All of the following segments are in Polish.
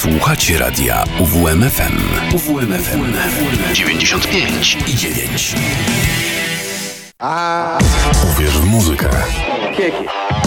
Słuchacie radia UWMFM. UWMFM 95 i 9. Uwierz w muzykę. Say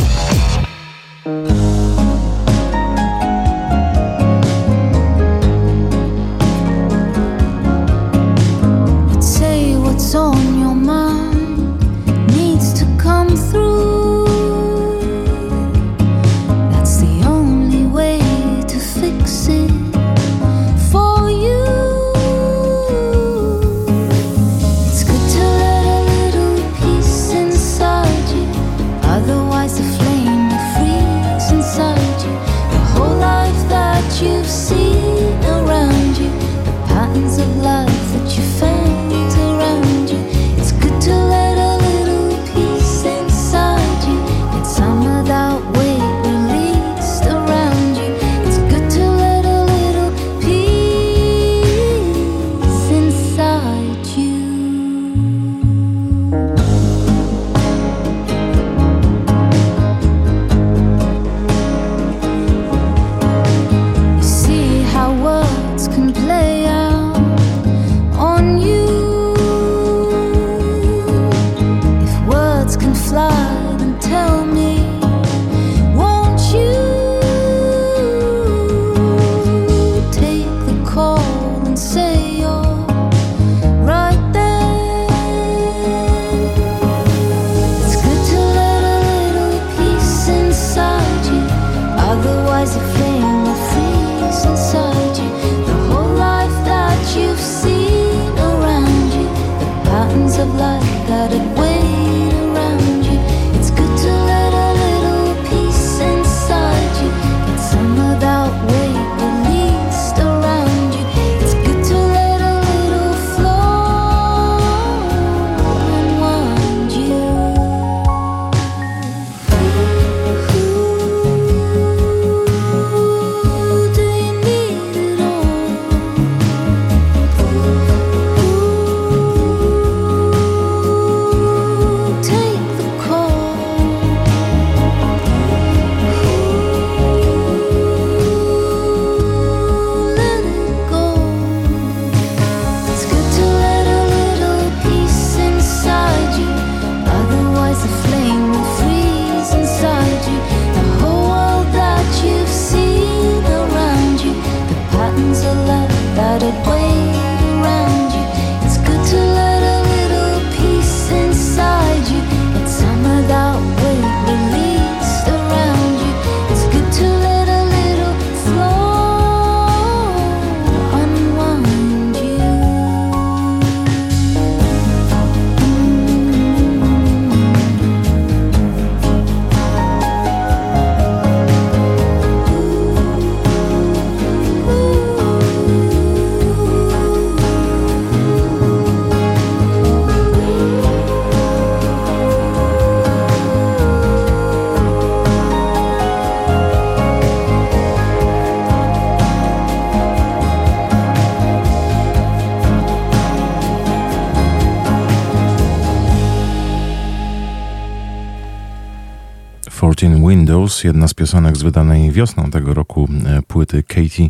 Windows, jedna z piosenek z wydanej wiosną tego roku e, płyty Katie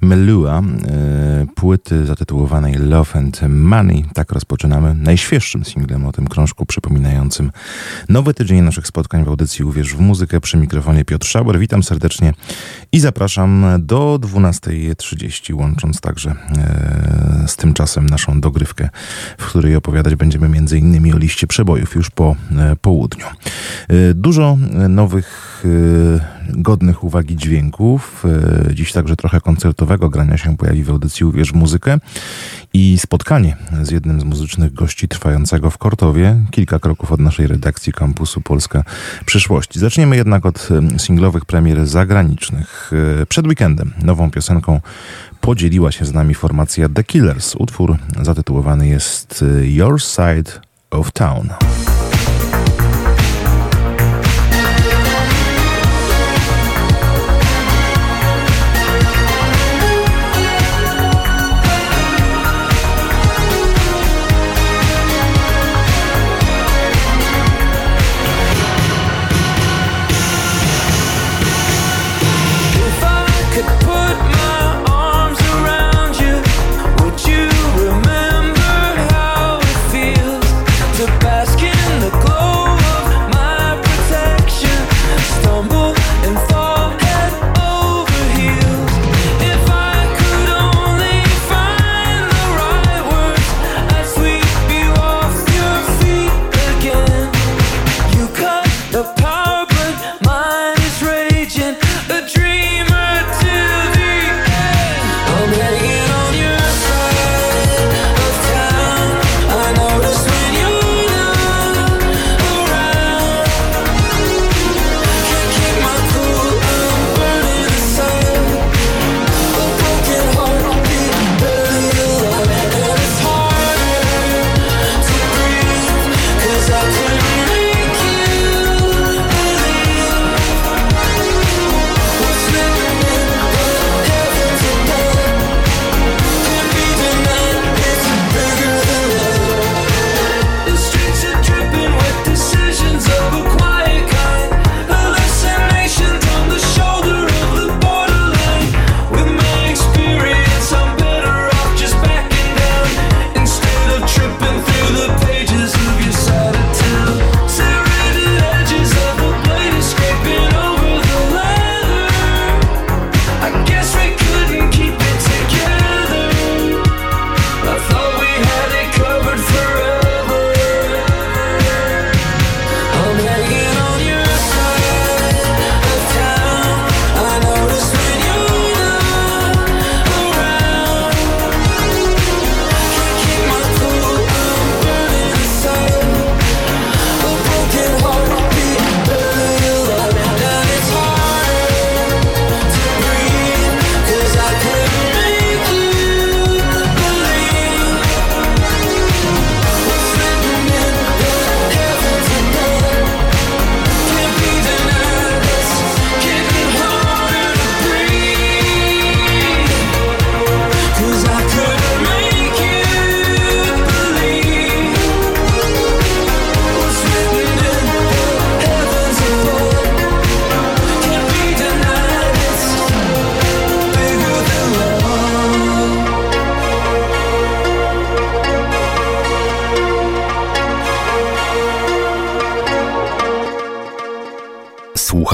Melua, e, płyty zatytułowanej Love and Money. Tak rozpoczynamy najświeższym singlem o tym krążku przypominającym nowy tydzień naszych spotkań w audycji Uwierz w muzykę przy mikrofonie Piotr Szauer. Witam serdecznie i zapraszam do 12.30, łącząc także e, z tym czasem naszą dogrywkę, w której opowiadać będziemy m.in. o liście przebojów już po południu. Dużo nowych, e, godnych uwagi dźwięków. E, Dziś także trochę koncertowego grania się pojawi w audycji Uwierz muzykę i spotkanie z jednym z muzycznych gości trwającego w Kortowie, kilka kroków od naszej redakcji kampusu Polska Przyszłości. Zaczniemy jednak od e, singlowych premier zagranicznych. Przed weekendem nową piosenką podzieliła się z nami formacja The Killers. Utwór zatytułowany jest Your Side of Town.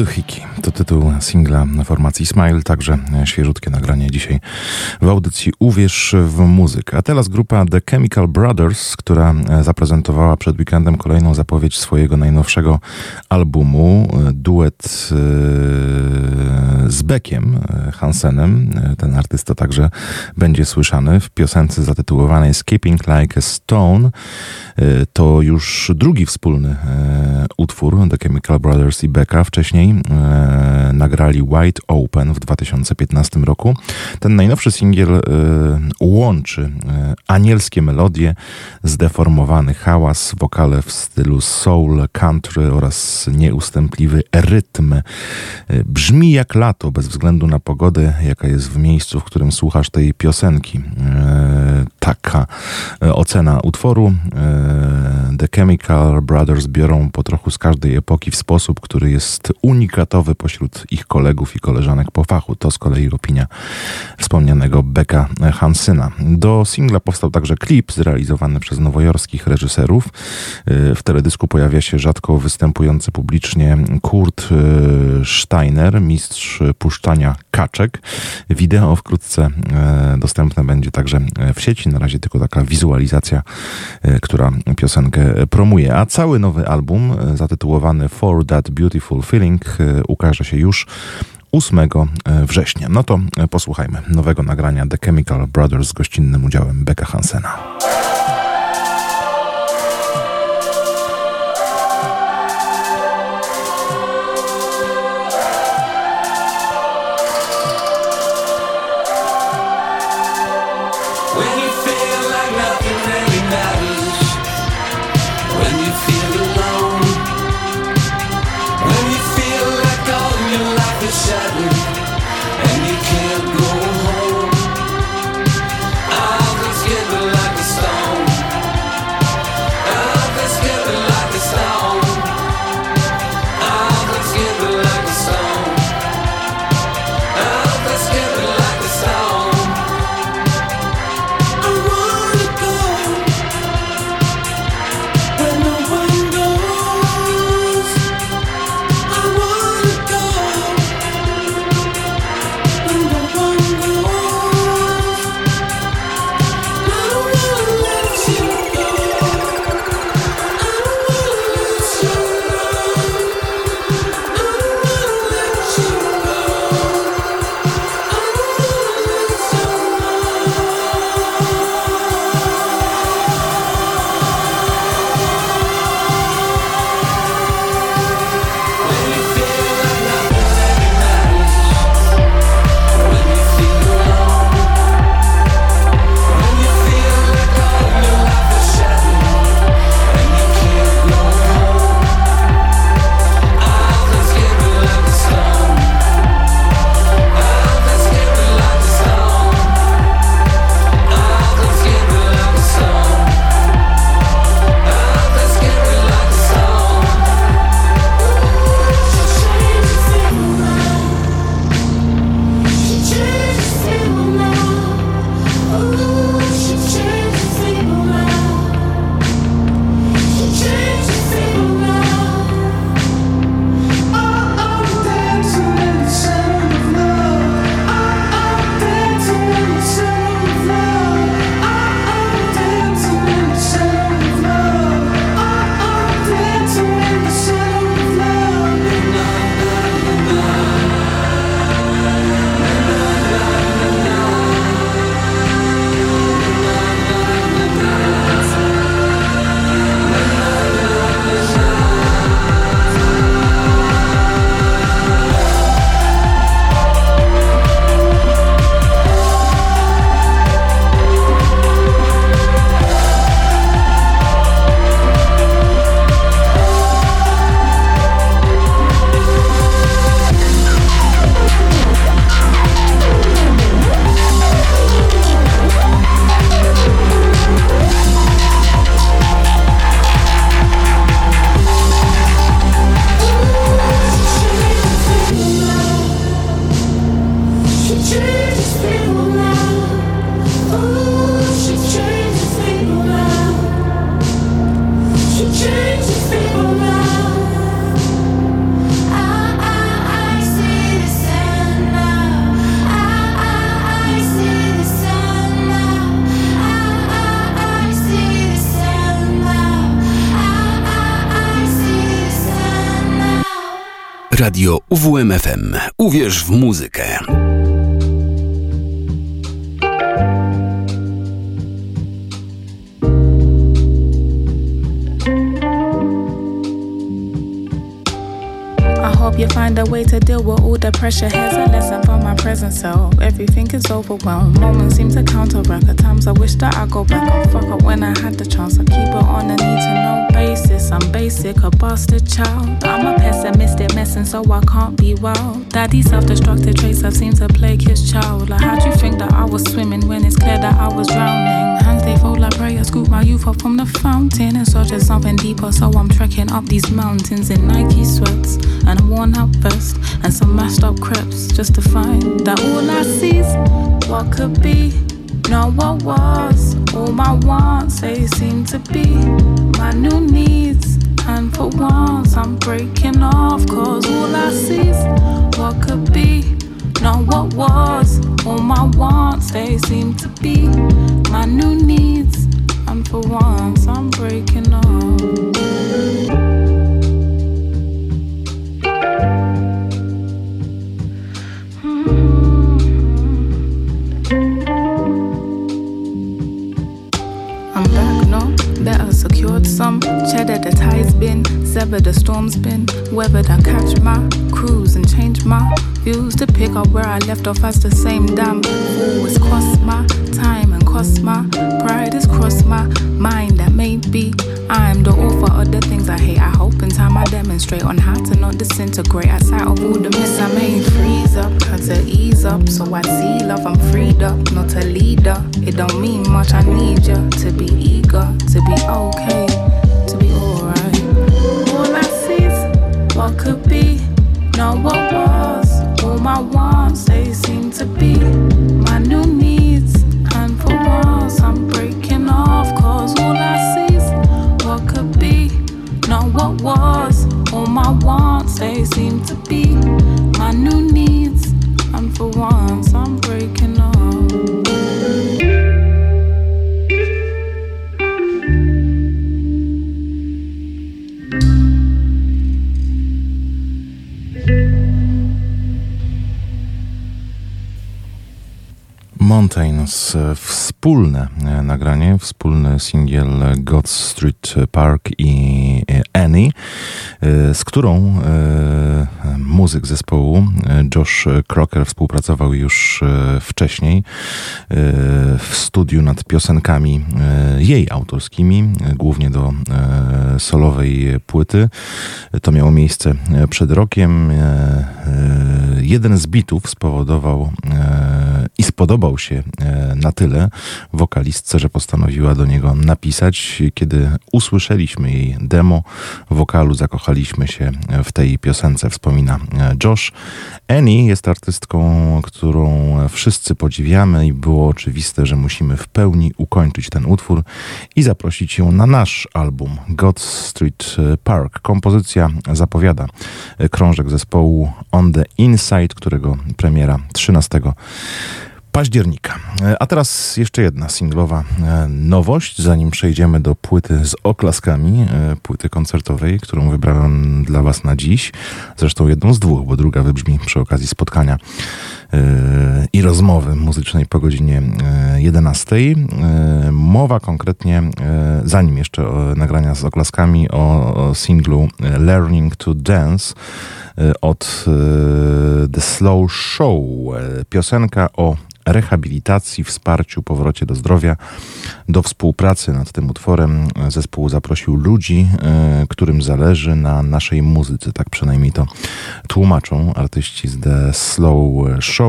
Duchik. Singla formacji Smile, także świeżutkie nagranie dzisiaj w audycji Uwierz w muzykę. A teraz grupa The Chemical Brothers, która zaprezentowała przed weekendem kolejną zapowiedź swojego najnowszego albumu, duet e, z Beckiem e, Hansenem. E, ten artysta także będzie słyszany w piosence zatytułowanej Skipping Like a Stone. To już drugi wspólny utwór The Chemical Brothers i Becka. Wcześniej nagrali White Open w 2015 roku. Ten najnowszy singiel y, łączy y, anielskie melodie, zdeformowany hałas, wokale w stylu soul, country oraz nieustępliwy rytm. Y, brzmi jak lato, bez względu na pogodę, jaka jest w miejscu, w którym słuchasz tej piosenki. Taka ocena utworu. The Chemical Brothers biorą po trochu z każdej epoki w sposób, który jest unikatowy pośród ich kolegów i koleżanek po fachu. To z kolei opinia wspomnianego Becka Hansyna. Do singla powstał także klip zrealizowany przez nowojorskich reżyserów. Y, w teledysku pojawia się rzadko występujący publicznie Kurt y, Steiner, mistrz puszczania kaczek. Wideo wkrótce y, dostępne będzie także w sieci. Na razie tylko taka wizualizacja, która piosenkę promuje. A cały nowy album zatytułowany For That Beautiful Feeling ukaże się już 8 e, września. No to e, posłuchajmy nowego nagrania The Chemical Brothers z gościnnym udziałem Becka Hansena. Pressure. Here's a lesson for my present self. Everything is overwhelmed. Moments seem to counteract. At times I wish that I go back and fuck up when I had the chance. I keep it on a need to know basis. I'm basic, a bastard child. I'm a pessimistic messing, so I can't be wild. Daddy's self-destructive traits have seemed to plague his child. Like how'd you think that I was swimming when it's clear that I was drowning? They fold like prayer, scoop my youth up from the fountain and search of something deeper. So I'm trekking up these mountains in Nike sweats and I'm worn out vest and some mashed up crepes just to find that all I see's what could be, not what was. All my wants, they seem to be my new needs. And for once, I'm breaking off, cause all I see's what could be, not what was. All my wants, they seem to be my new needs. And for once, I'm breaking off. Mm-hmm. I'm back now, better secured some cheddar the tide's been severed the storm's been weathered I catch my cruise and change my views to pick up where I left off as the same damn fool it's cost my time cost my pride has crossed my mind that maybe I'm the author of the things I hate. I hope in time I demonstrate on how to not disintegrate. Outside of all the mess I made freeze up had to ease up. So I see love I'm freed up not a leader. It don't mean much I need you to be eager to be okay to be alright. All I see is what could be not what was. All my wants they seem to be my new for I'm breaking off. Cause all I see is what could be not what was. All my wants they seem to be my new needs. And for once Mountains, wspólne e, nagranie, wspólny singiel God Street Park i Annie, e, z którą e, muzyk zespołu Josh Crocker współpracował już wcześniej w studiu nad piosenkami jej autorskimi, głównie do solowej płyty. To miało miejsce przed rokiem. Jeden z bitów spowodował i spodobał się e, na tyle wokalistce, że postanowiła do niego napisać. Kiedy usłyszeliśmy jej demo wokalu, zakochaliśmy się w tej piosence, wspomina e, Josh. Annie jest artystką, którą wszyscy podziwiamy i było oczywiste, że musimy w pełni ukończyć ten utwór i zaprosić ją na nasz album God Street Park. Kompozycja zapowiada krążek zespołu On the Inside, którego premiera 13 października. A teraz jeszcze jedna singlowa e, nowość, zanim przejdziemy do płyty z oklaskami, e, płyty koncertowej, którą wybrałem dla Was na dziś. Zresztą jedną z dwóch, bo druga wybrzmi przy okazji spotkania e, i rozmowy muzycznej po godzinie 11. Mowa konkretnie, zanim jeszcze nagrania z oklaskami, o singlu Learning to Dance od The Slow Show. Piosenka o rehabilitacji, wsparciu, powrocie do zdrowia. Do współpracy nad tym utworem zespół zaprosił ludzi, e, którym zależy na naszej muzyce. Tak przynajmniej to tłumaczą artyści z The Slow Show.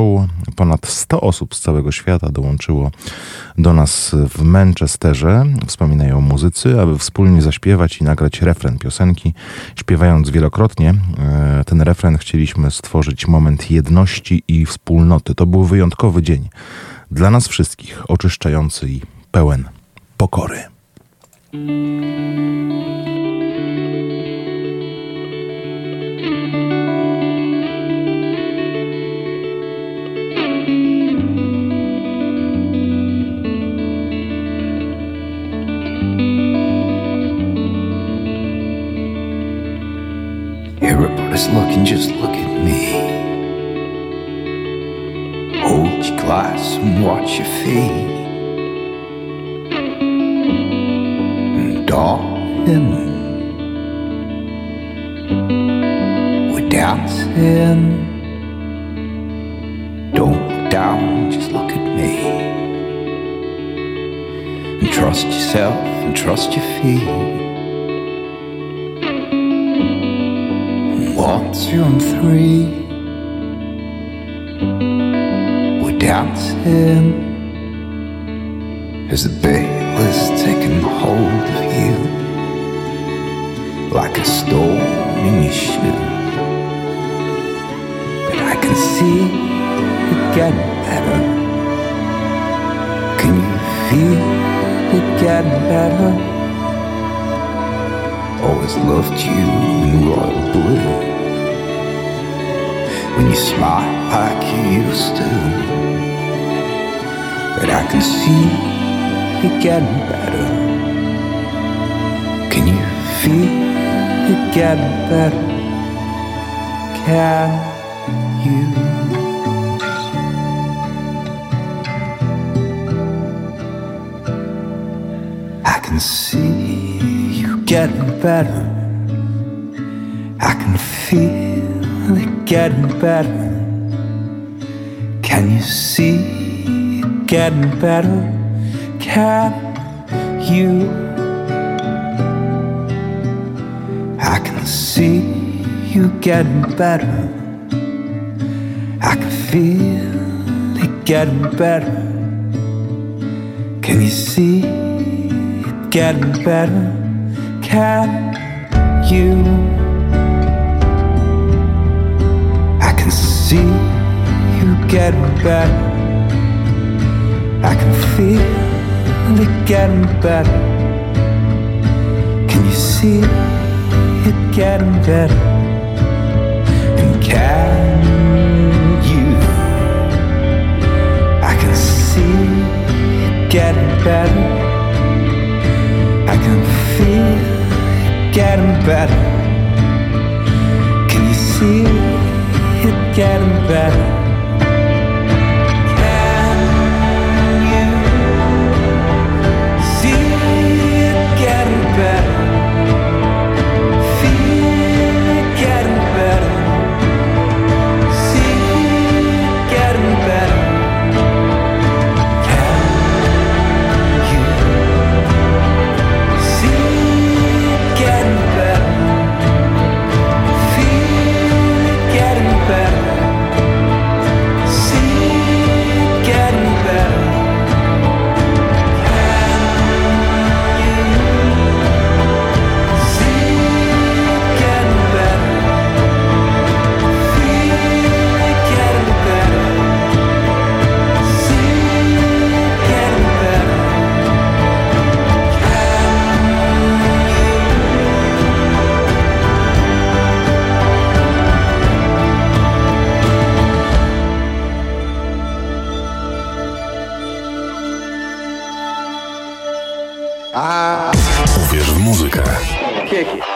Ponad 100 osób z całego świata dołączyło do nas w Manchesterze. Wspominają muzycy, aby wspólnie zaśpiewać i nagrać refren piosenki. Śpiewając wielokrotnie e, ten refren chcieliśmy stworzyć moment jedności i wspólnoty. To był wyjątkowy dzień dla nas wszystkich, oczyszczający i pełen pokory. Look and just look at me. Hold your glass and watch your feet. And darling, we're dancing. Don't look down, just look at me. And trust yourself and trust your feet. One, two, and three. We're dancing as the is taking hold of you like a stone in your shoe. But I can see it getting better. Can you feel it getting better? Always loved you in royal blue when you smile like you used to. But I can see it getting better. Can you feel it getting better? Can you? I can see you getting better. I can feel it getting better. Can you see it getting better? Can you? I can see you getting better. I can feel it getting better. Can you see it getting better? Can you? Getting better. I can feel it getting better. Can you see it getting better? And can you? I can see it getting better. I can feel it getting better. Can you see it getting better? ticket.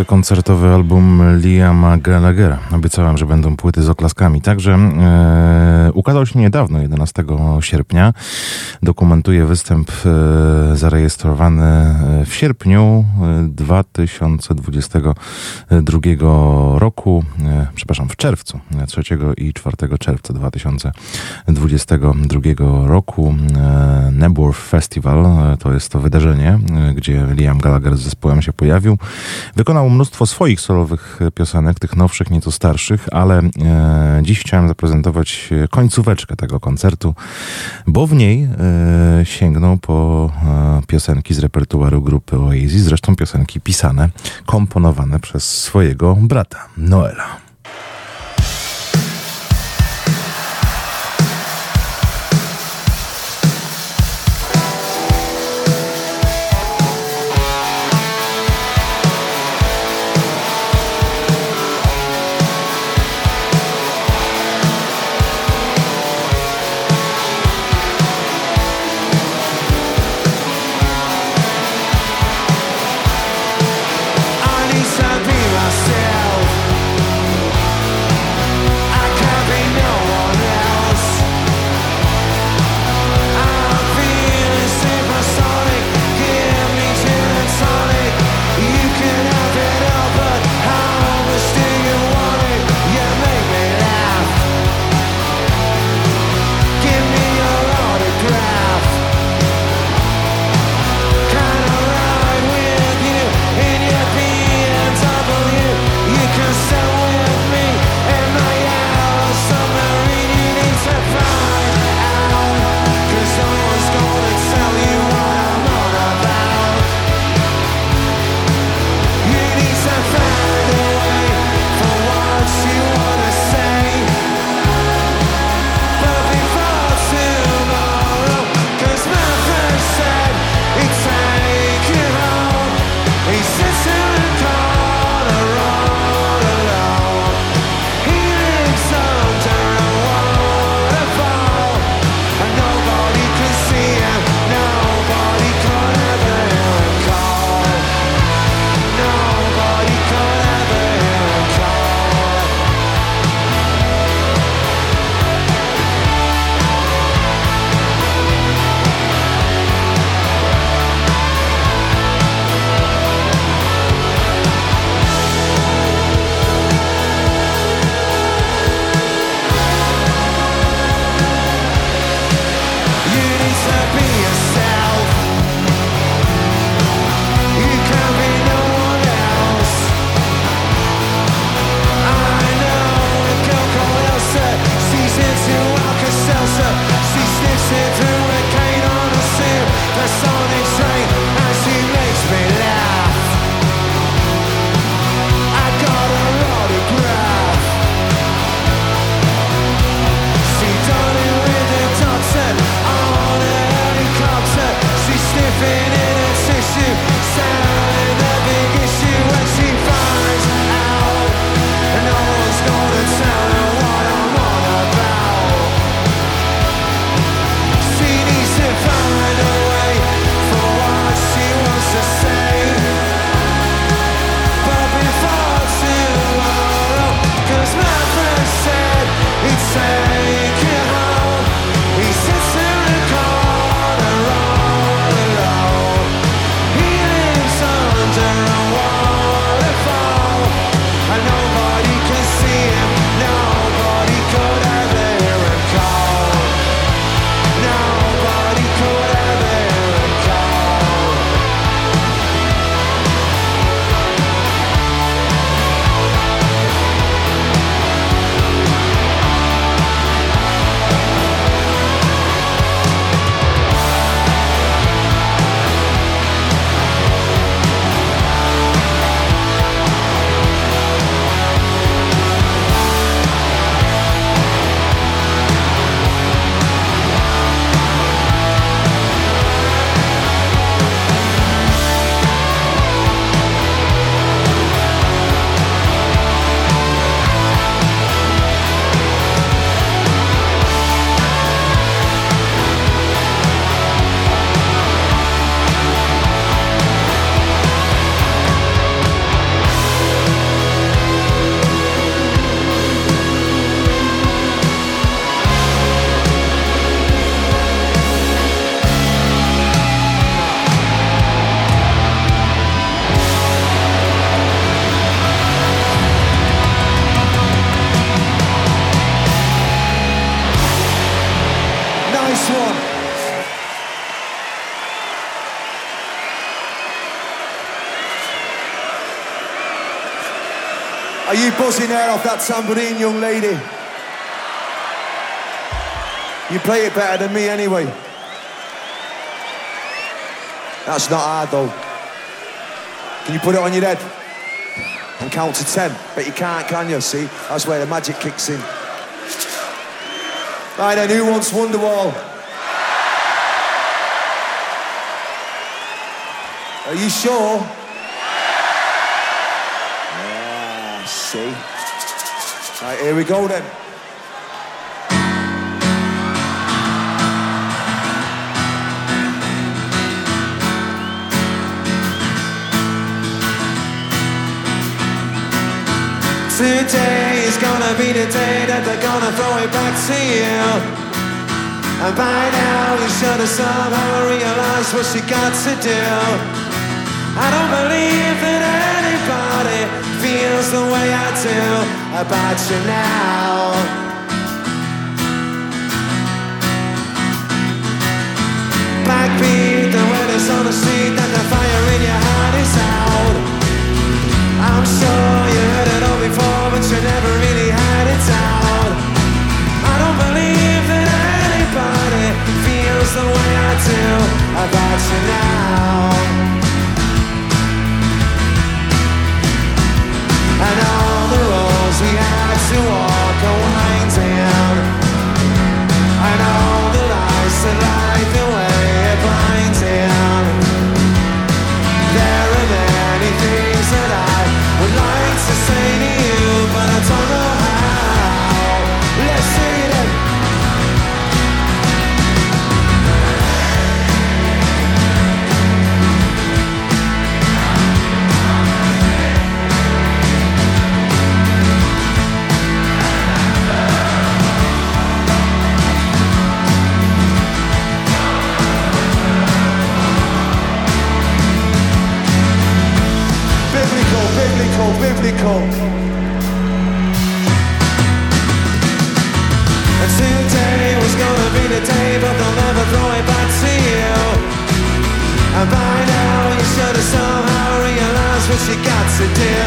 Nowy koncertowy album Liama Gallaghera. Obiecałem, że będą płyty z oklaskami. Także e, ukazał się niedawno, 11 sierpnia. Dokumentuje występ e, zarejestrowany e, w sierpniu 2022 e, roku. E, przepraszam, w czerwcu, 3 i 4 czerwca 2022 roku. E, Nebworth Festival to jest to wydarzenie, gdzie Liam Gallagher z zespołem się pojawił. Wykonał mnóstwo swoich solowych piosenek, tych nowszych, nieco starszych, ale e, dziś chciałem zaprezentować końcóweczkę tego koncertu, bo w niej e, sięgnął po e, piosenki z repertuaru grupy Oasis, zresztą piosenki pisane, komponowane przez swojego brata, Noela. Buzzing there off that tambourine, young lady? You play it better than me anyway. That's not hard though. Can you put it on your head? And count to ten? But you can't, can you? See? That's where the magic kicks in. Right then, who wants Wonderwall? Are you sure? See. Right, here we go then. Today is gonna be the day that they're gonna throw it back to you. And by now you should have somehow realized what you got to do. I don't believe that anybody feels the way I do about you now. Backbeat, the witness on the street that the fire in your heart is out. I'm sure you heard it all before, but you never really had it out. I don't believe that anybody feels the way I do about you now. All the roads we had to walk are winding. Biblical, biblical. And today was gonna be the day, but they'll never throw it back to you. And by now you should have somehow realized what you got to do.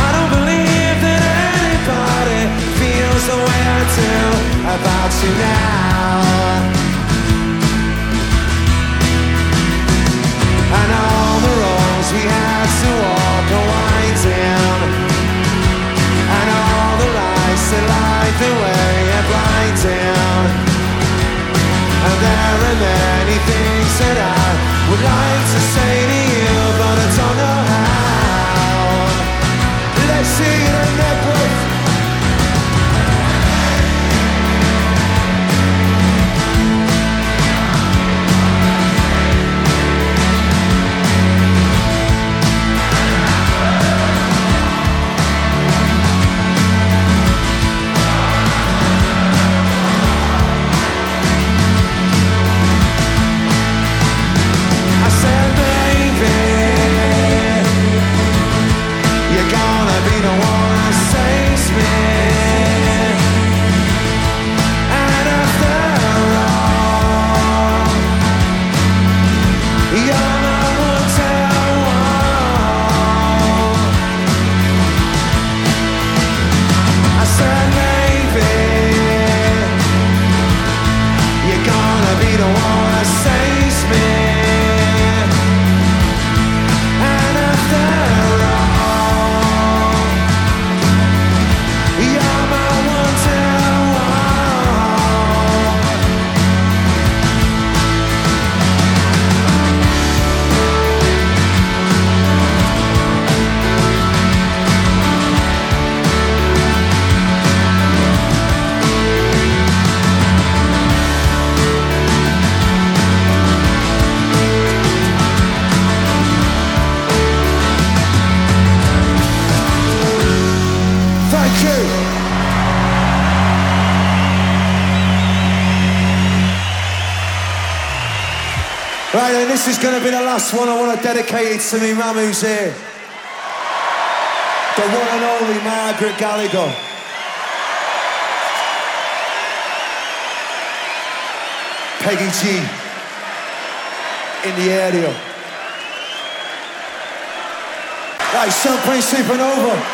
I don't believe that anybody feels the way I do about you now. And all the roads we had that light the way are blinding And there are many things that I would like to say to you But I don't know last one I want to dedicate it to me mum who's here. The one and only Margaret Gallagher. Peggy G. In the area. Right, Champagne Supernova.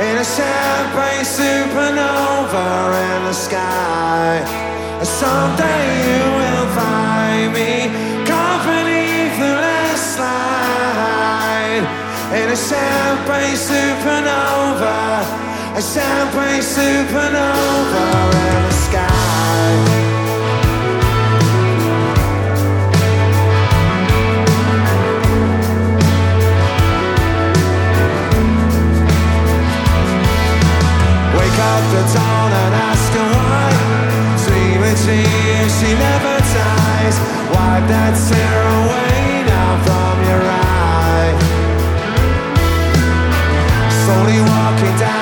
in a champagne supernova in the sky. Someday you will find me caught beneath the last landslide in a champagne supernova, a champagne supernova The dawn and ask her why. Dream a dream, she never dies. Wipe that tear away now from your eye. Slowly walking down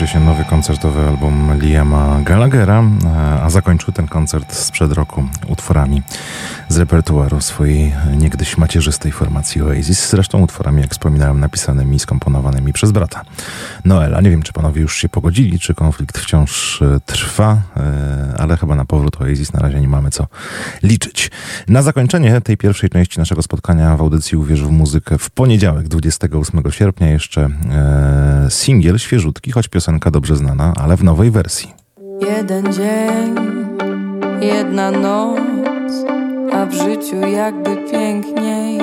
kończy się nowy koncertowy album Liama Gallaghera, zakończył ten koncert sprzed roku utworami z repertuaru swojej niegdyś macierzystej formacji Oasis. Zresztą utworami, jak wspominałem, napisanymi i skomponowanymi przez brata Noela. Nie wiem, czy panowie już się pogodzili, czy konflikt wciąż e, trwa, e, ale chyba na powrót Oasis na razie nie mamy co liczyć. Na zakończenie tej pierwszej części naszego spotkania w audycji Uwierz w muzykę w poniedziałek 28 sierpnia jeszcze e, singiel świeżutki, choć piosenka dobrze znana, ale w nowej wersji. Jeden dzień, jedna noc, a w życiu jakby piękniej.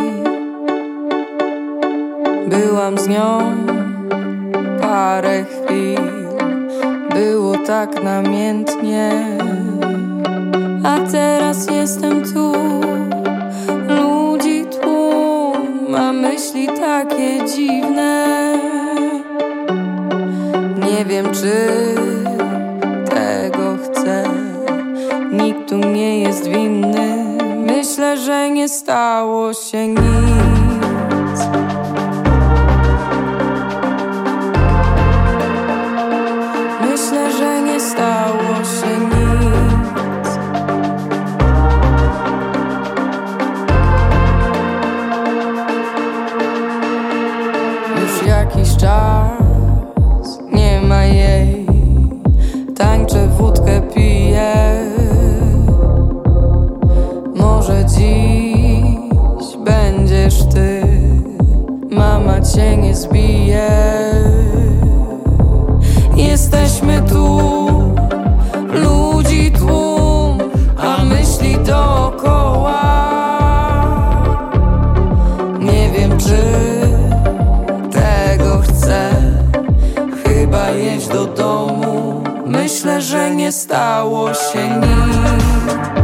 Byłam z nią parę chwil, było tak namiętnie, a teraz jestem tu. Ludzi tłum, a myśli takie dziwne. Nie wiem, czy nie jest winny. Myślę, że nie stało się nic. Nie zbije. Jesteśmy tu, ludzi tłum, a myśli dookoła. Nie wiem, czy tego chcę. Chyba jeść do domu. Myślę, że nie stało się nic.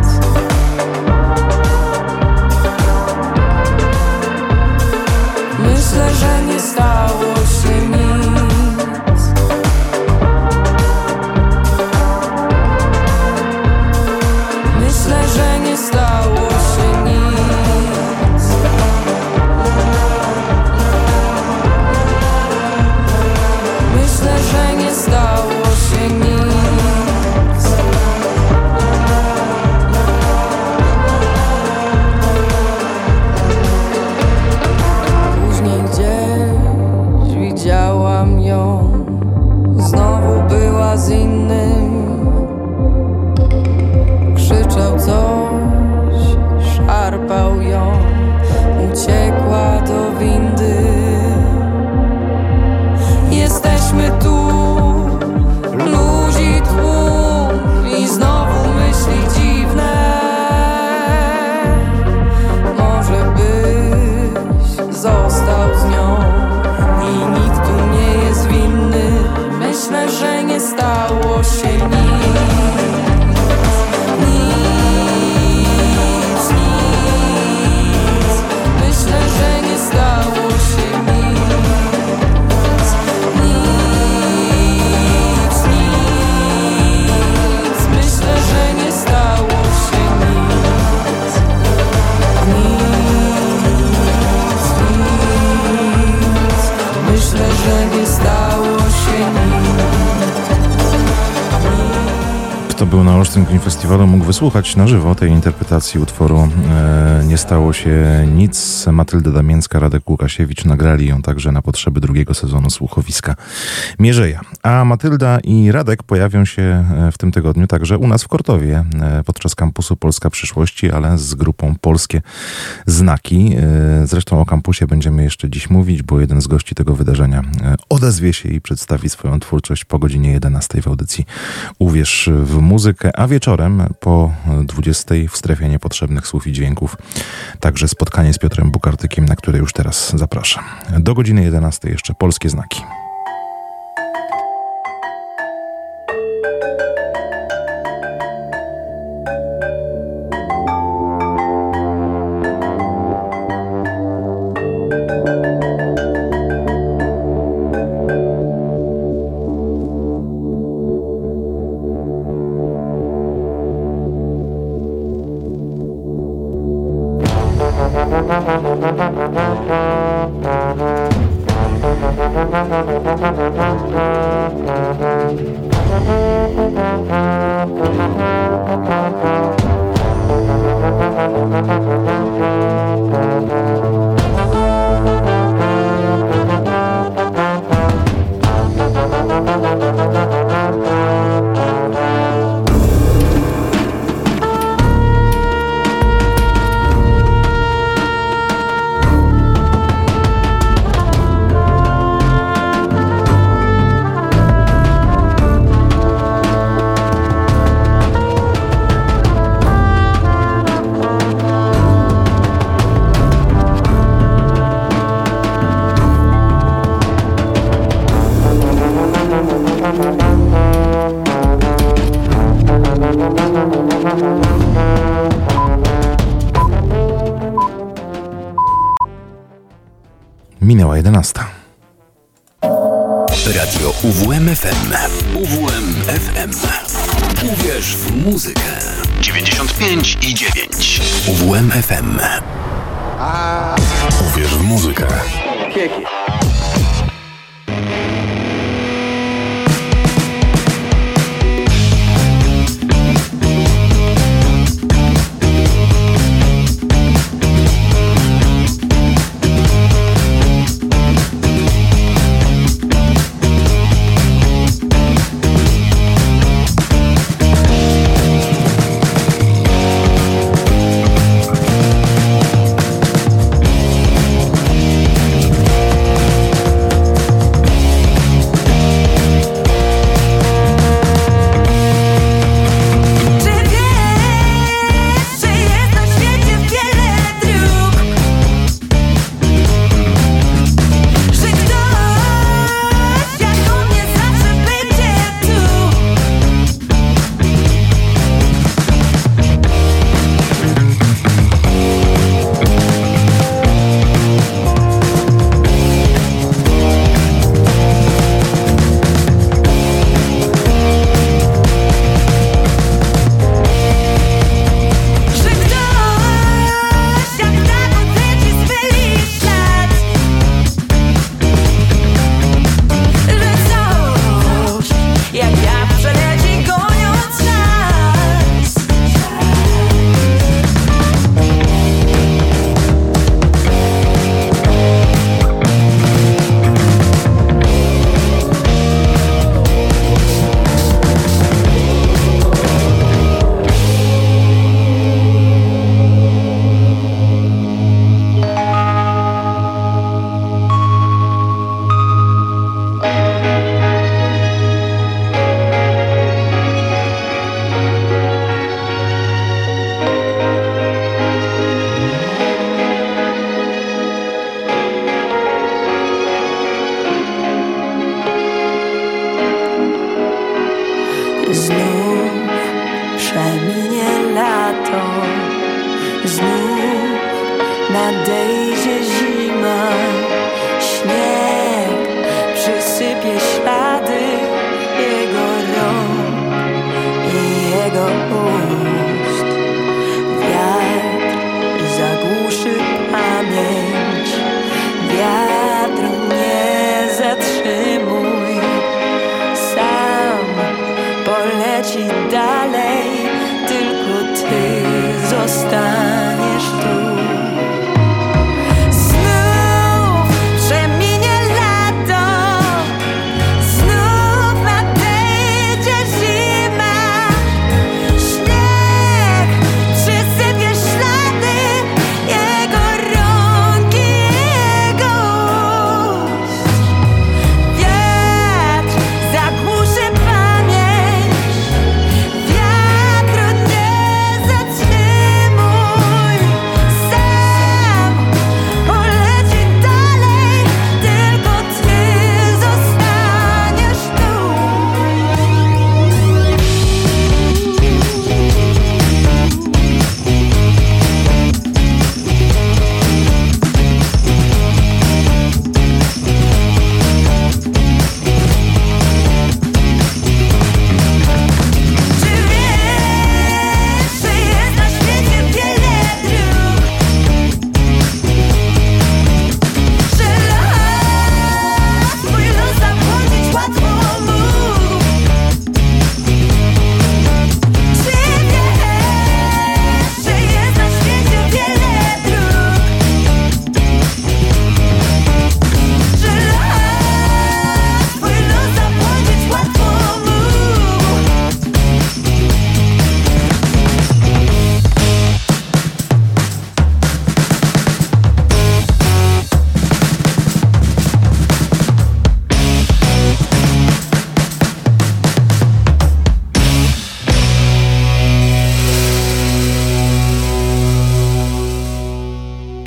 Kto był na Olsztyn Green Festiwalu mógł wysłuchać na żywo tej interpretacji utworu e, Nie stało się nic. Matylda Damięcka, Radek Łukasiewicz nagrali ją także na potrzeby drugiego sezonu słuchowiska Mierzeja. A Matylda i Radek pojawią się e, w tym tygodniu także u nas w Kortowie e, podczas kampusu Polska Przyszłości, ale z grupą Polskie Znaki. E, zresztą o kampusie będziemy jeszcze dziś mówić, bo jeden z gości tego wydarzenia e, odezwie się i przedstawi swoją twórczość po godzinie 11 w audycji Uwierz w muzykę, a wieczorem po 20 w strefie niepotrzebnych słów i dźwięków także spotkanie z Piotrem Bukartykiem, na które już teraz zapraszam. Do godziny 11 jeszcze polskie znaki.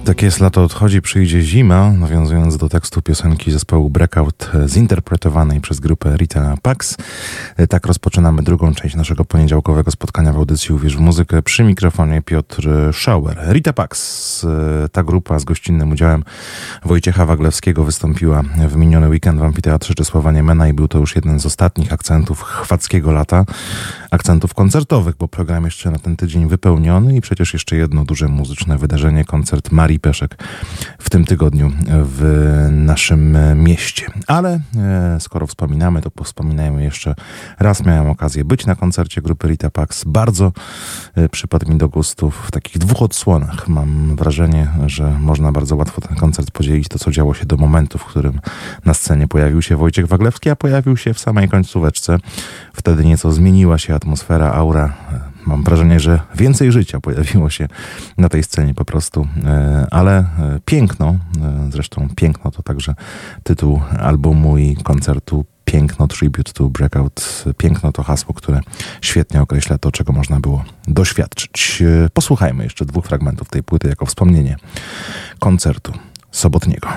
Tak jest, lato odchodzi, przyjdzie zima, nawiązując do tekstu piosenki zespołu Breakout e, zinterpretowanej przez grupę Rita Pax. E, tak rozpoczynamy drugą część naszego poniedziałkowego spotkania w audycji Uwierz w muzykę. Przy mikrofonie Piotr Schauer. Rita Pax, e, ta grupa z gościnnym udziałem Wojciecha Waglewskiego wystąpiła w miniony weekend w Amfiteatrze Czesława Niemena i był to już jeden z ostatnich akcentów chwackiego lata, akcentów koncertowych, bo program jeszcze na ten tydzień wypełniony i przecież jeszcze jedno duże muzyczne wydarzenie, koncert Marii Peszek w tym tygodniu w naszym mieście. Ale e, skoro wspominamy, to wspominajmy jeszcze raz. Miałem okazję być na koncercie grupy Rita Pax. Bardzo e, przypadł mi do gustu w takich dwóch odsłonach. Mam wrażenie, że można bardzo łatwo ten koncert podzielić to, co działo się do momentu, w którym na scenie pojawił się Wojciech Waglewski, a pojawił się w samej końcóweczce. Wtedy nieco zmieniła się atmosfera, aura mam wrażenie, że więcej życia pojawiło się na tej scenie po prostu, e, ale e, piękno, e, zresztą piękno to także tytuł albumu i koncertu Piękno Tribute to Breakout. Piękno to hasło, które świetnie określa to, czego można było doświadczyć. Posłuchajmy jeszcze dwóch fragmentów tej płyty jako wspomnienie koncertu sobotniego.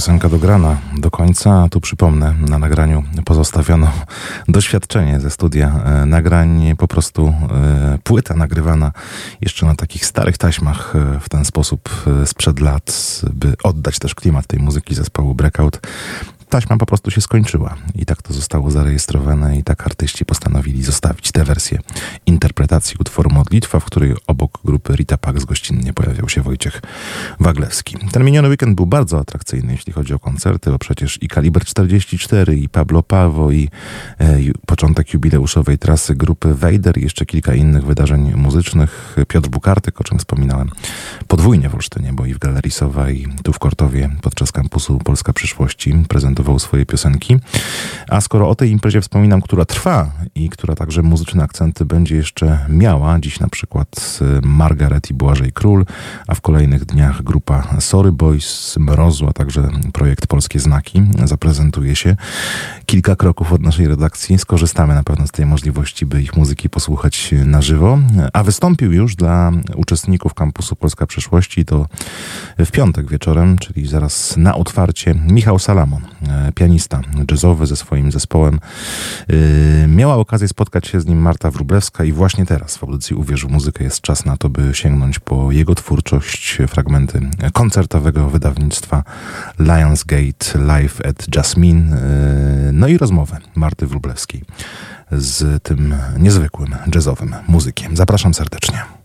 Piosenka dograna do końca. Tu przypomnę, na nagraniu pozostawiono doświadczenie ze studia e, nagrań, po prostu e, płyta nagrywana jeszcze na takich starych taśmach e, w ten sposób sprzed lat, by oddać też klimat tej muzyki zespołu Breakout taśma po prostu się skończyła i tak to zostało zarejestrowane i tak artyści postanowili zostawić tę wersję interpretacji utworu Modlitwa, w której obok grupy Rita Pax gościnnie pojawiał się Wojciech Waglewski. Ten miniony weekend był bardzo atrakcyjny, jeśli chodzi o koncerty, bo przecież i Kaliber 44, i Pablo Pawo, i e, początek jubileuszowej trasy grupy Wejder i jeszcze kilka innych wydarzeń muzycznych. Piotr Bukartyk, o czym wspominałem, podwójnie w Olsztynie, bo i w Galerii Sowa, i tu w Kortowie podczas kampusu Polska Przyszłości prezentował swoje piosenki. A skoro o tej imprezie wspominam, która trwa i która także muzyczne akcenty będzie jeszcze miała, dziś na przykład Margaret i Błażej Król, a w kolejnych dniach grupa Sorry Boys, Mrozu, a także projekt Polskie Znaki zaprezentuje się. Kilka kroków od naszej redakcji. Skorzystamy na pewno z tej możliwości, by ich muzyki posłuchać na żywo. A wystąpił już dla uczestników kampusu Polska Przyszłości to w piątek wieczorem, czyli zaraz na otwarcie, Michał Salamon, pianista jazzowy ze swoim zespołem. Miała okazję spotkać się z nim Marta Wrublewska i właśnie teraz w audycji Uwierz w muzykę jest czas na to, by sięgnąć po jego twórczość, fragmenty koncertowego wydawnictwa Lionsgate Live at Jasmine, no i rozmowę Marty Wrublewskiej z tym niezwykłym jazzowym muzykiem. Zapraszam serdecznie.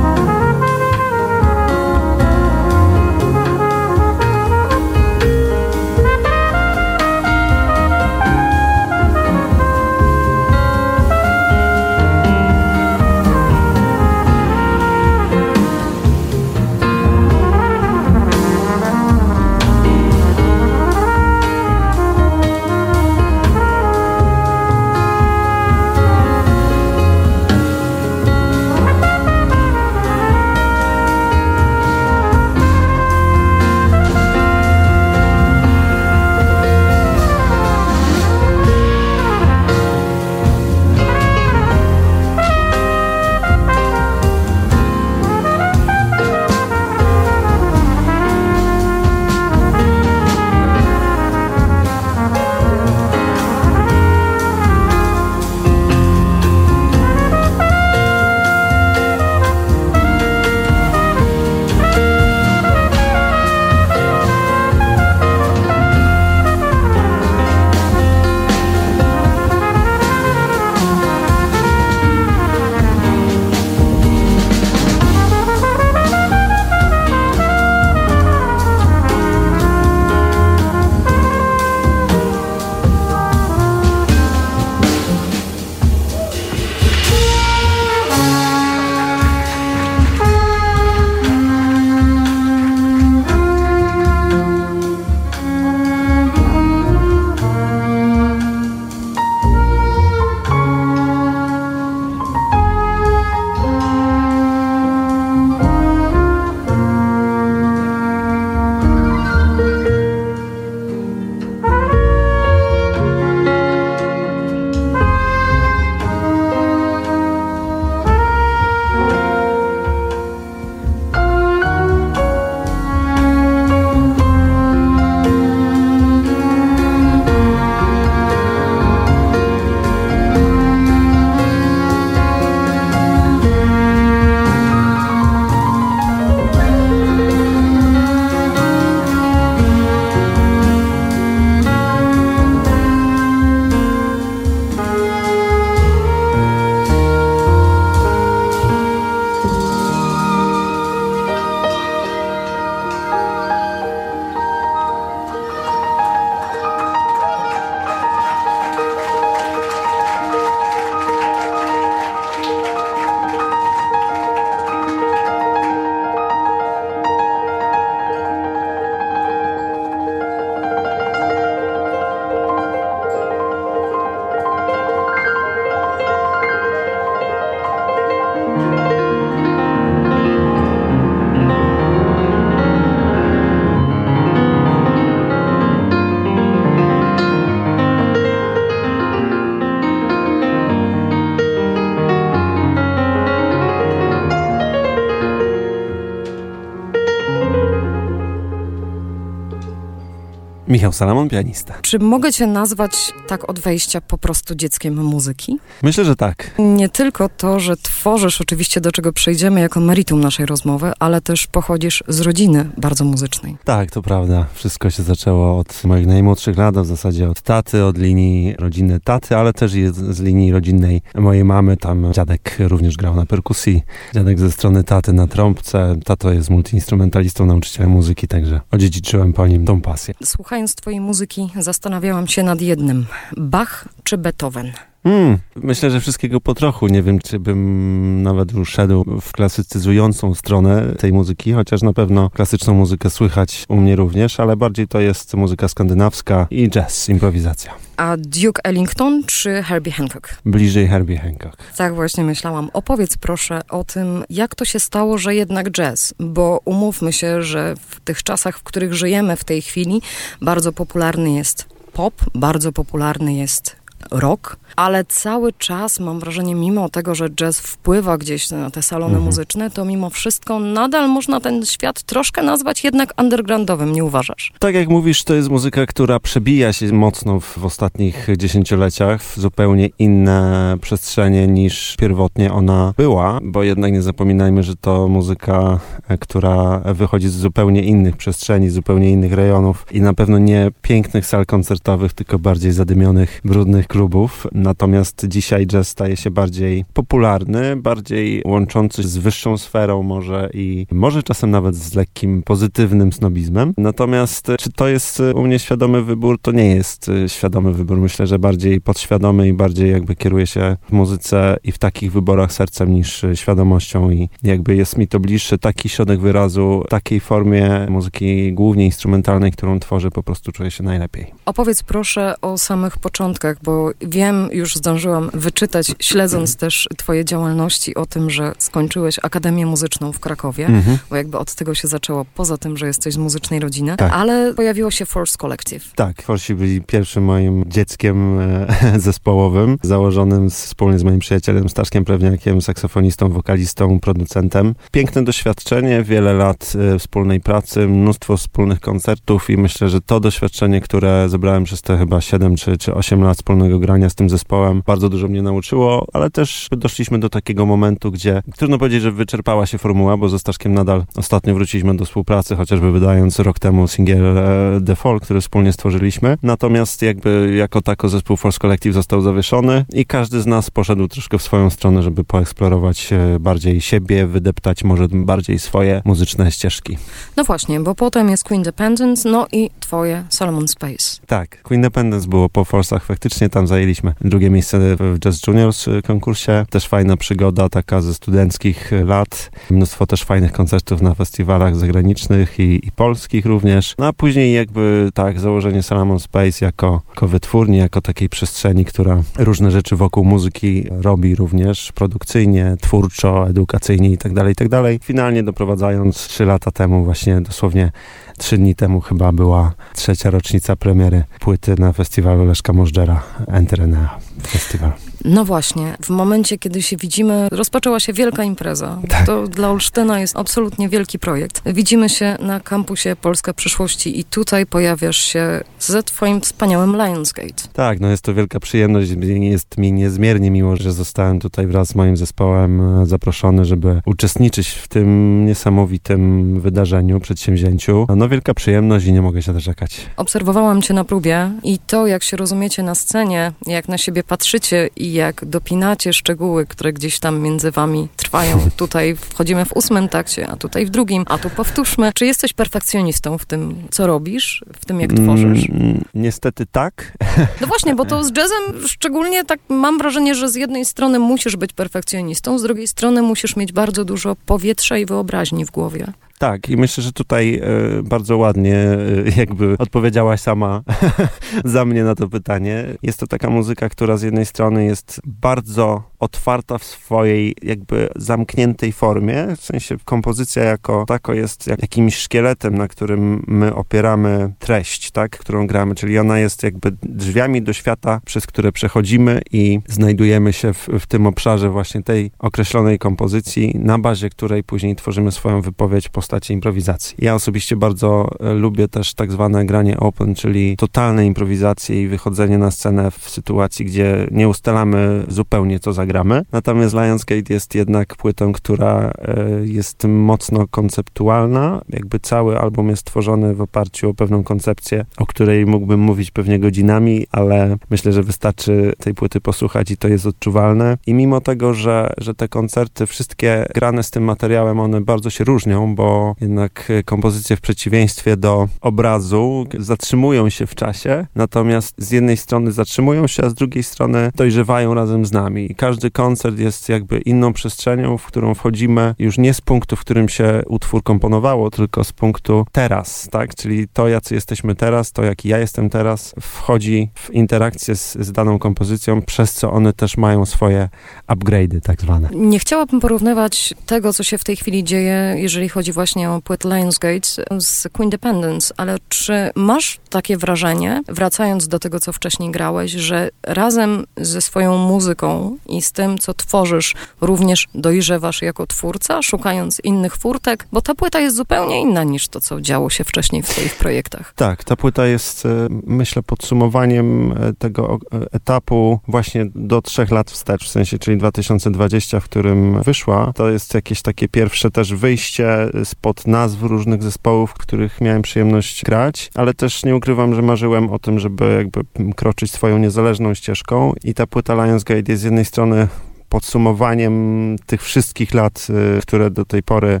Michał Salamon, pianista. Czy mogę cię nazwać tak od wejścia po prostu dzieckiem muzyki? Myślę, że tak. Nie tylko to, że tworzysz oczywiście, do czego przejdziemy jako meritum naszej rozmowy, ale też pochodzisz z rodziny bardzo muzycznej. Tak, to prawda. Wszystko się zaczęło od moich najmłodszych lat, w zasadzie od taty, od linii rodziny taty, ale też z linii rodzinnej mojej mamy. Tam dziadek również grał na perkusji, dziadek ze strony taty na trąbce. Tato jest multiinstrumentalistą, nauczycielem muzyki, także odziedziczyłem po nim tą pasję. Słuchając twojej muzyki zastanawiałam się nad jednym. Bach czy Beethoven? Hmm, myślę, że wszystkiego po trochu. Nie wiem, czy bym nawet szedł w klasycyzującą stronę tej muzyki, chociaż na pewno klasyczną muzykę słychać u mnie również, ale bardziej to jest muzyka skandynawska i jazz, improwizacja. A Duke Ellington czy Herbie Hancock? Bliżej Herbie Hancock. Tak właśnie myślałam. Opowiedz proszę o tym, jak to się stało, że jednak jazz, bo umówmy się, że w tych czasach, w których żyjemy w tej chwili, bardzo popularny jest pop, bardzo popularny jest rock, ale cały czas mam wrażenie, mimo tego, że jazz wpływa gdzieś na te salony Mhm. muzyczne, to mimo wszystko nadal można ten świat troszkę nazwać jednak undergroundowym, nie uważasz? Tak jak mówisz, to jest muzyka, która przebija się mocno w, w ostatnich dziesięcioleciach w zupełnie inne przestrzenie niż pierwotnie ona była, bo jednak nie zapominajmy, że to muzyka, e, która wychodzi z zupełnie innych przestrzeni, zupełnie innych rejonów i na pewno nie pięknych sal koncertowych, tylko bardziej zadymionych, brudnych klubów. Natomiast dzisiaj jazz staje się bardziej popularny, bardziej łączący z wyższą sferą może i może czasem nawet z lekkim pozytywnym snobizmem. Natomiast czy to jest e, u mnie świadomy wybór? To nie jest e, świadomy wybór. Myślę, że bardziej podświadomy i bardziej jakby kieruje się w muzyce i w takich wyborach sercem niż e, świadomością i jakby jest mi to bliższy taki środek wyrazu, takiej formie muzyki głównie instrumentalnej, którą tworzę, po prostu czuję się najlepiej. Opowiedz proszę o samych początkach, bo wiem, już zdążyłam wyczytać, śledząc też twoje działalności o tym, że skończyłeś Akademię Muzyczną w Krakowie, Mhm. bo jakby od tego się zaczęło, poza tym, że jesteś z muzycznej rodziny, Tak. ale pojawiło się Force Collective. Tak, Forsi byli pierwszym moim dzieckiem e, zespołowym, założonym wspólnie z moim przyjacielem Staszkiem Pewniakiem, saksofonistą, wokalistą, producentem. Piękne doświadczenie, wiele lat e, wspólnej pracy, mnóstwo wspólnych koncertów i myślę, że to doświadczenie, które zebrałem przez te chyba 7 czy, czy 8 lat wspólnego grania z tym zespołem, bardzo dużo mnie nauczyło, ale też doszliśmy do takiego momentu, gdzie trudno powiedzieć, że wyczerpała się formuła, bo ze Staszkiem nadal ostatnio wróciliśmy do współpracy, chociażby wydając rok temu singiel e, The Fall, który wspólnie stworzyliśmy. Natomiast jakby jako tako zespół Force Collective został zawieszony i każdy z nas poszedł troszkę w swoją stronę, żeby poeksplorować e, bardziej siebie, wydeptać może bardziej swoje muzyczne ścieżki. No właśnie, bo potem jest Queen Dependence, no i twoje Solomon Space. Tak, Queen Independence było po Forsach, faktycznie tam zajęliśmy drugie miejsce w Jazz Juniors y, konkursie. Też fajna przygoda taka ze studenckich lat. Mnóstwo też fajnych koncertów na festiwalach zagranicznych i, i polskich również. No a później jakby tak, założenie Salamon Space jako, jako wytwórni, jako takiej przestrzeni, która różne rzeczy wokół muzyki robi również produkcyjnie, twórczo, edukacyjnie i tak dalej, i tak. Finalnie doprowadzając trzy lata temu, właśnie dosłownie trzy dni temu chyba była trzecia rocznica premiery płyty na festiwalu Leszka Możdżera Enter Enea Festival. No właśnie, w momencie, kiedy się widzimy, rozpoczęła się wielka impreza. Tak. To dla Olsztyna jest absolutnie wielki projekt. Widzimy się na kampusie Polska Przyszłości i tutaj pojawiasz się ze twoim wspaniałym Lionsgate. Tak, no jest to wielka przyjemność. Jest mi niezmiernie miło, że zostałem tutaj wraz z moim zespołem e, zaproszony, żeby uczestniczyć w tym niesamowitym wydarzeniu, przedsięwzięciu. No wielka przyjemność i nie mogę się doczekać. Obserwowałam cię na próbie i to, jak się rozumiecie na scenie, jak na siebie patrzycie i jak dopinacie szczegóły, które gdzieś tam między wami trwają. Tutaj wchodzimy w ósmym takcie, a tutaj w drugim, a tu powtórzmy. Czy jesteś perfekcjonistą w tym, co robisz, w tym, jak tworzysz? Mm, niestety tak. No właśnie, bo to z jazzem szczególnie tak mam wrażenie, że z jednej strony musisz być perfekcjonistą, z drugiej strony musisz mieć bardzo dużo powietrza i wyobraźni w głowie. Tak, i myślę, że tutaj e, bardzo ładnie e, jakby odpowiedziałaś sama za mnie na to pytanie. Jest to taka muzyka, która z jednej strony jest bardzo otwarta w swojej jakby zamkniętej formie, w sensie kompozycja jako tako jest jak, jakimś szkieletem, na którym my opieramy treść, tak, którą gramy, czyli ona jest jakby drzwiami do świata, przez które przechodzimy i znajdujemy się w, w tym obszarze właśnie tej określonej kompozycji, na bazie której później tworzymy swoją wypowiedź w postaci improwizacji. Ja osobiście bardzo e, lubię też tak zwane granie open, czyli totalne improwizacje i wychodzenie na scenę w sytuacji, gdzie nie ustalamy zupełnie, co zagramy. Natomiast Lionsgate jest jednak płytą, która e, jest mocno konceptualna. Jakby cały album jest tworzony w oparciu o pewną koncepcję, o której mógłbym mówić pewnie godzinami, ale myślę, że wystarczy tej płyty posłuchać i to jest odczuwalne. I mimo tego, że, że te koncerty, wszystkie grane z tym materiałem, one bardzo się różnią, bo jednak kompozycje w przeciwieństwie do obrazu zatrzymują się w czasie, natomiast z jednej strony zatrzymują się, a z drugiej strony dojrzewają razem z nami. I każdy koncert jest jakby inną przestrzenią, w którą wchodzimy już nie z punktu, w którym się utwór komponowało, tylko z punktu teraz, tak? Czyli to, jacy jesteśmy teraz, to jaki ja jestem teraz, wchodzi w interakcję z, z daną kompozycją, przez co one też mają swoje upgrade'y tak zwane. Nie chciałabym porównywać tego, co się w tej chwili dzieje, jeżeli chodzi właśnie o płyt Lionsgate z Queen Dependence, ale czy masz takie wrażenie, wracając do tego, co wcześniej grałeś, że razem ze swoją muzyką i z tym, co tworzysz, również dojrzewasz jako twórca, szukając innych furtek, bo ta płyta jest zupełnie inna niż to, co działo się wcześniej w twoich projektach. Tak, ta płyta jest, e, myślę, podsumowaniem e, tego e, etapu właśnie do trzech lat wstecz, w sensie, czyli 2020, w którym wyszła. To jest jakieś takie pierwsze też wyjście spod nazw różnych zespołów, w których miałem przyjemność grać, ale też nie ukrywam, że marzyłem o tym, żeby jakby kroczyć swoją niezależną ścieżką i ta płyta Lionsgate jest z jednej strony podsumowaniem tych wszystkich lat, y, które do tej pory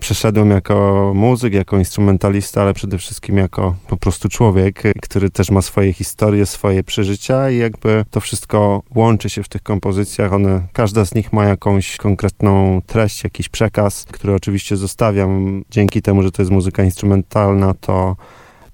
przeszedłem jako muzyk, jako instrumentalista, ale przede wszystkim jako po prostu człowiek, który też ma swoje historie, swoje przeżycia i jakby to wszystko łączy się w tych kompozycjach. One, każda z nich ma jakąś konkretną treść, jakiś przekaz, który oczywiście zostawiam. Dzięki temu, że to jest muzyka instrumentalna, to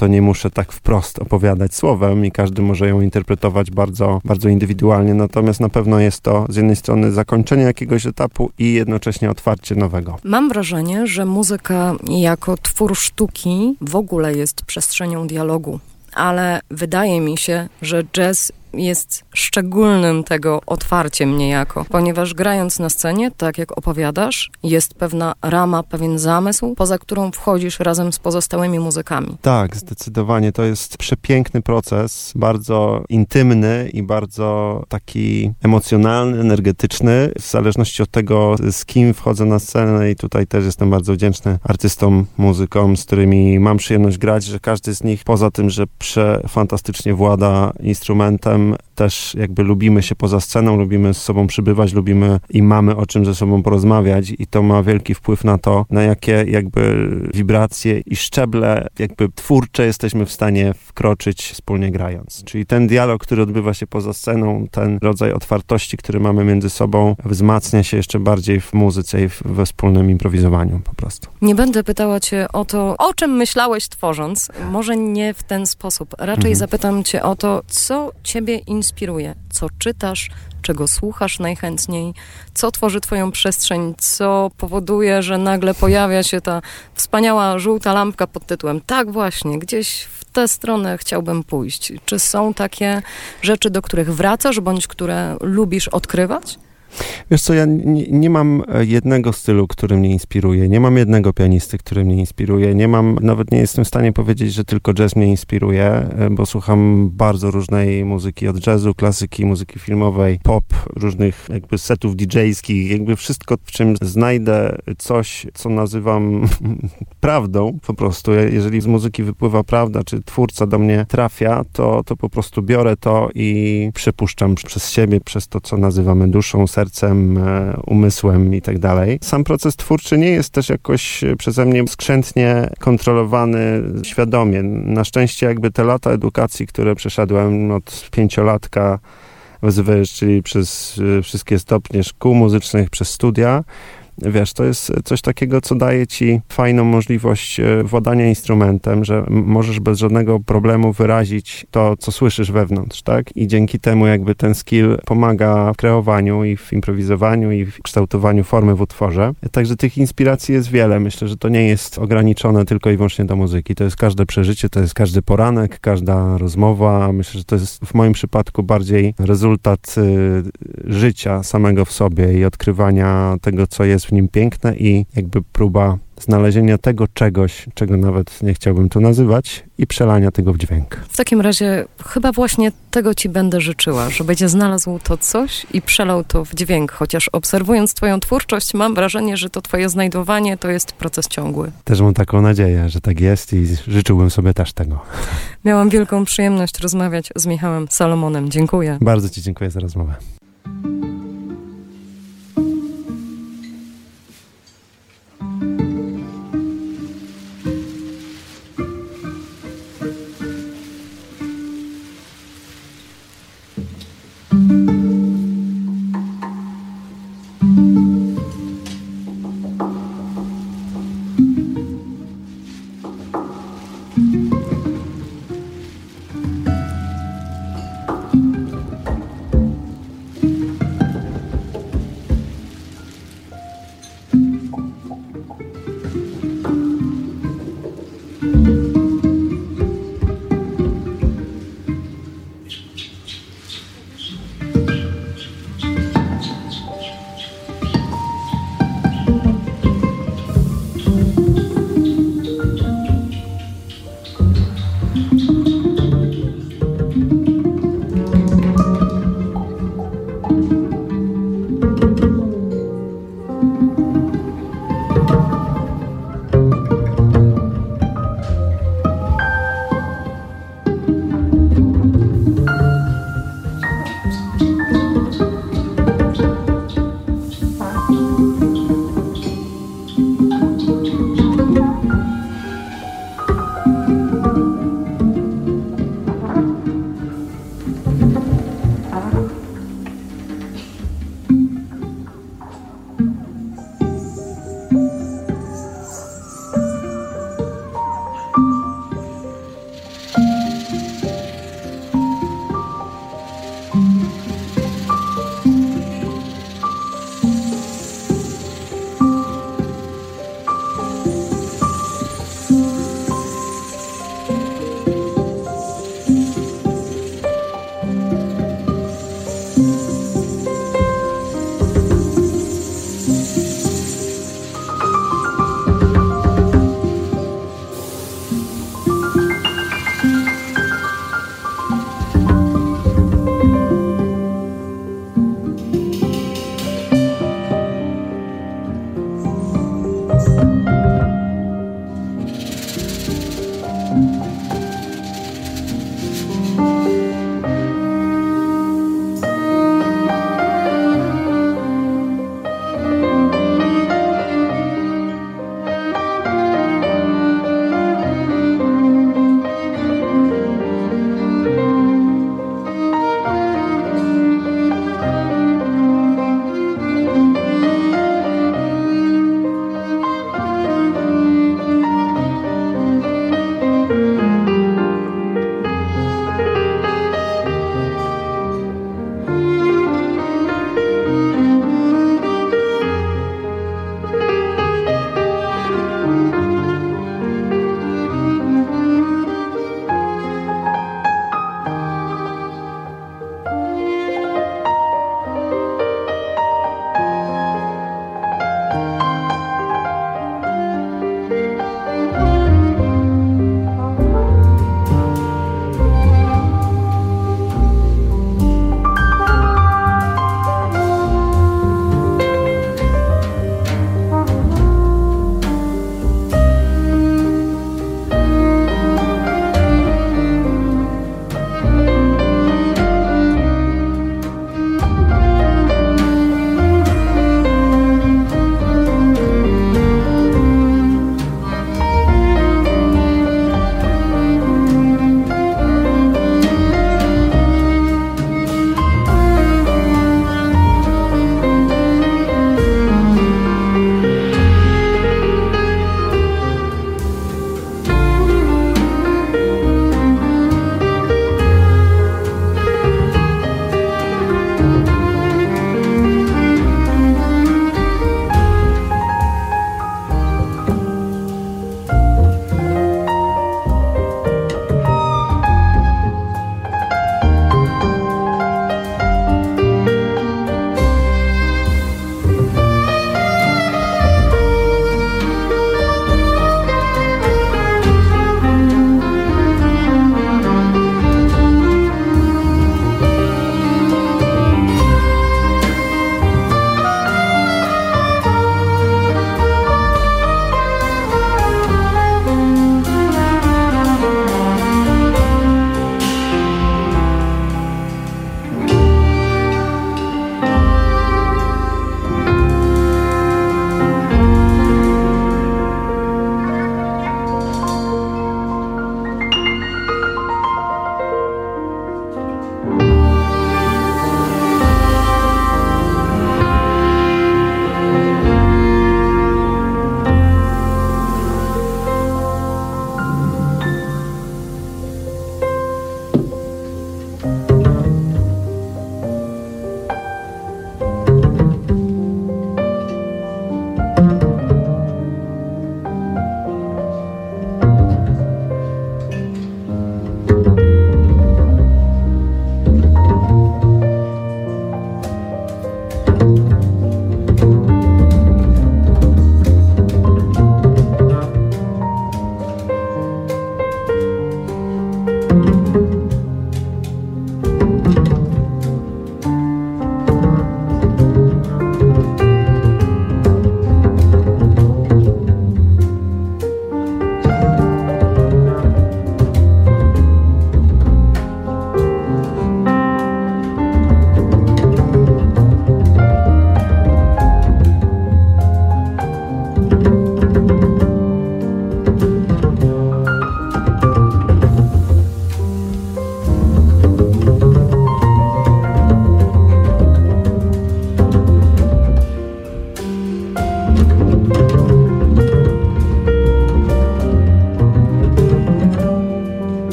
to nie muszę tak wprost opowiadać słowem i każdy może ją interpretować bardzo, bardzo indywidualnie, natomiast na pewno jest to z jednej strony zakończenie jakiegoś etapu i jednocześnie otwarcie nowego. Mam wrażenie, że muzyka jako twór sztuki w ogóle jest przestrzenią dialogu. Ale wydaje mi się, że jazz jest szczególnym tego otwarciem niejako, ponieważ grając na scenie, tak jak opowiadasz, jest pewna rama, pewien zamysł, poza którą wchodzisz razem z pozostałymi muzykami. Tak, zdecydowanie. To jest przepiękny proces, bardzo intymny i bardzo taki emocjonalny, energetyczny, w zależności od tego, z kim wchodzę na scenę i tutaj też jestem bardzo wdzięczny artystom, muzykom, z którymi mam przyjemność grać, że każdy z nich, poza tym, że przefantastycznie włada instrumentem, też jakby lubimy się poza sceną, lubimy z sobą przybywać, lubimy i mamy o czym ze sobą porozmawiać i to ma wielki wpływ na to, na jakie jakby wibracje i szczeble jakby twórcze jesteśmy w stanie wkroczyć wspólnie grając. Czyli ten dialog, który odbywa się poza sceną, ten rodzaj otwartości, który mamy między sobą, wzmacnia się jeszcze bardziej w muzyce i we wspólnym improwizowaniu po prostu. Nie będę pytała cię o to, o czym myślałeś tworząc. Może nie w ten sposób. Raczej Mhm. zapytam cię o to, co ciebie inspiruje, co czytasz, czego słuchasz najchętniej, co tworzy twoją przestrzeń, co powoduje, że nagle pojawia się ta wspaniała żółta lampka pod tytułem tak właśnie, gdzieś w tę stronę chciałbym pójść. Czy są takie rzeczy, do których wracasz, bądź które lubisz odkrywać? Wiesz co, ja nie, nie mam e, jednego stylu, który mnie inspiruje. Nie mam jednego pianisty, który mnie inspiruje. Nie mam, nawet nie jestem w stanie powiedzieć, że tylko jazz mnie inspiruje, e, bo słucham bardzo różnej muzyki, od jazzu, klasyki, muzyki filmowej, pop, różnych jakby setów DJ-skich, jakby wszystko, w czym znajdę coś, co nazywam prawdą po prostu. Jeżeli z muzyki wypływa prawda, czy twórca do mnie trafia, to, to po prostu biorę to i przepuszczam przez siebie, przez to, co nazywamy duszą, sercem, e, umysłem i tak dalej. Sam proces twórczy nie jest też jakoś e, przeze mnie skrzętnie kontrolowany świadomie. Na szczęście jakby te lata edukacji, które przeszedłem od pięciolatka, wzwyż, czyli przez e, wszystkie stopnie szkół muzycznych, przez studia, wiesz, to jest coś takiego, co daje ci fajną możliwość e, władania instrumentem, że możesz bez żadnego problemu wyrazić to, co słyszysz wewnątrz, tak? I dzięki temu jakby ten skill pomaga w kreowaniu i w improwizowaniu i w kształtowaniu formy w utworze. Także tych inspiracji jest wiele. Myślę, że to nie jest ograniczone tylko i wyłącznie do muzyki. To jest każde przeżycie, to jest każdy poranek, każda rozmowa. Myślę, że to jest w moim przypadku bardziej rezultat y, życia samego w sobie i odkrywania tego, co jest w nim piękne i jakby próba znalezienia tego czegoś, czego nawet nie chciałbym tu nazywać i przelania tego w dźwięk. W takim razie chyba właśnie tego ci będę życzyła, żebyś znalazł to coś i przelał to w dźwięk, chociaż obserwując twoją twórczość mam wrażenie, że to twoje znajdowanie to jest proces ciągły. Też mam taką nadzieję, że tak jest i życzyłbym sobie też tego. Miałam wielką przyjemność rozmawiać z Michałem Salomonem. Dziękuję. Bardzo Ci dziękuję za rozmowę.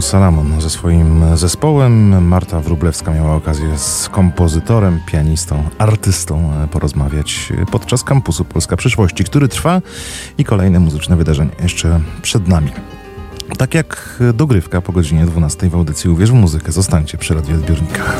Michał Salamon ze swoim zespołem. Marta Wrublewska miała okazję z kompozytorem, pianistą, artystą porozmawiać podczas kampusu Polska Przyszłości, który trwa i kolejne muzyczne wydarzenia jeszcze przed nami. Tak jak dogrywka po godzinie 12 w audycji Uwierz w muzykę. Zostańcie przy radioodbiornikach.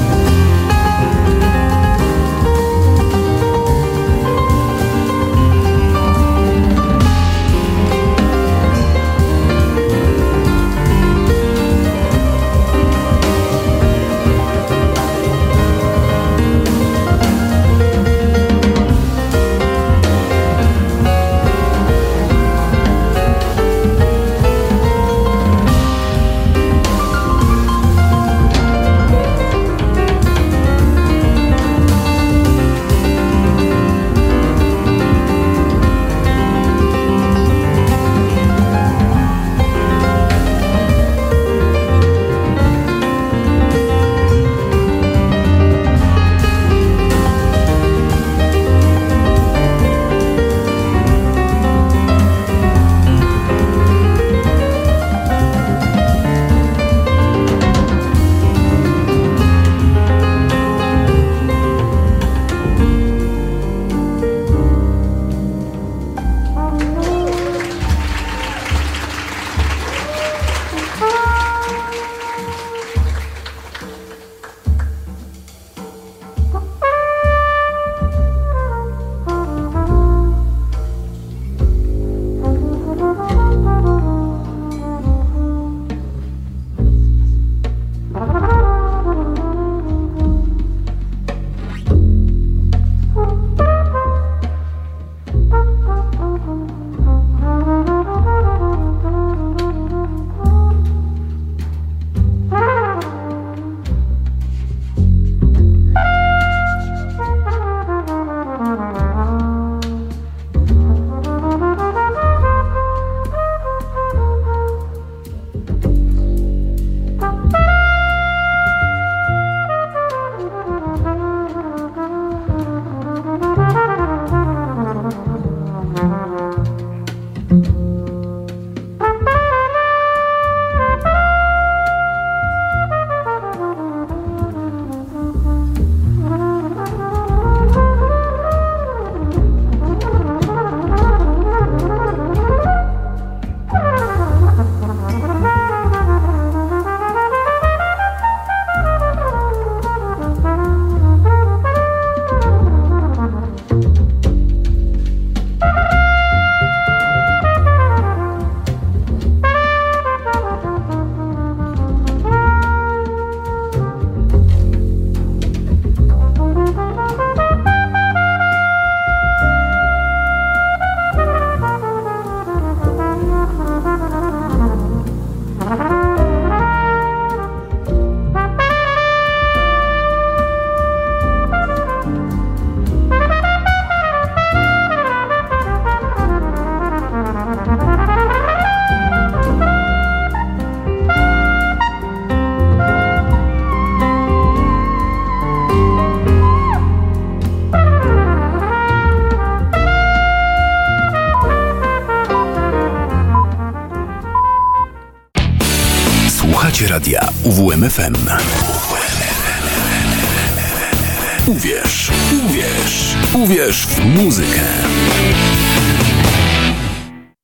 UWMFM.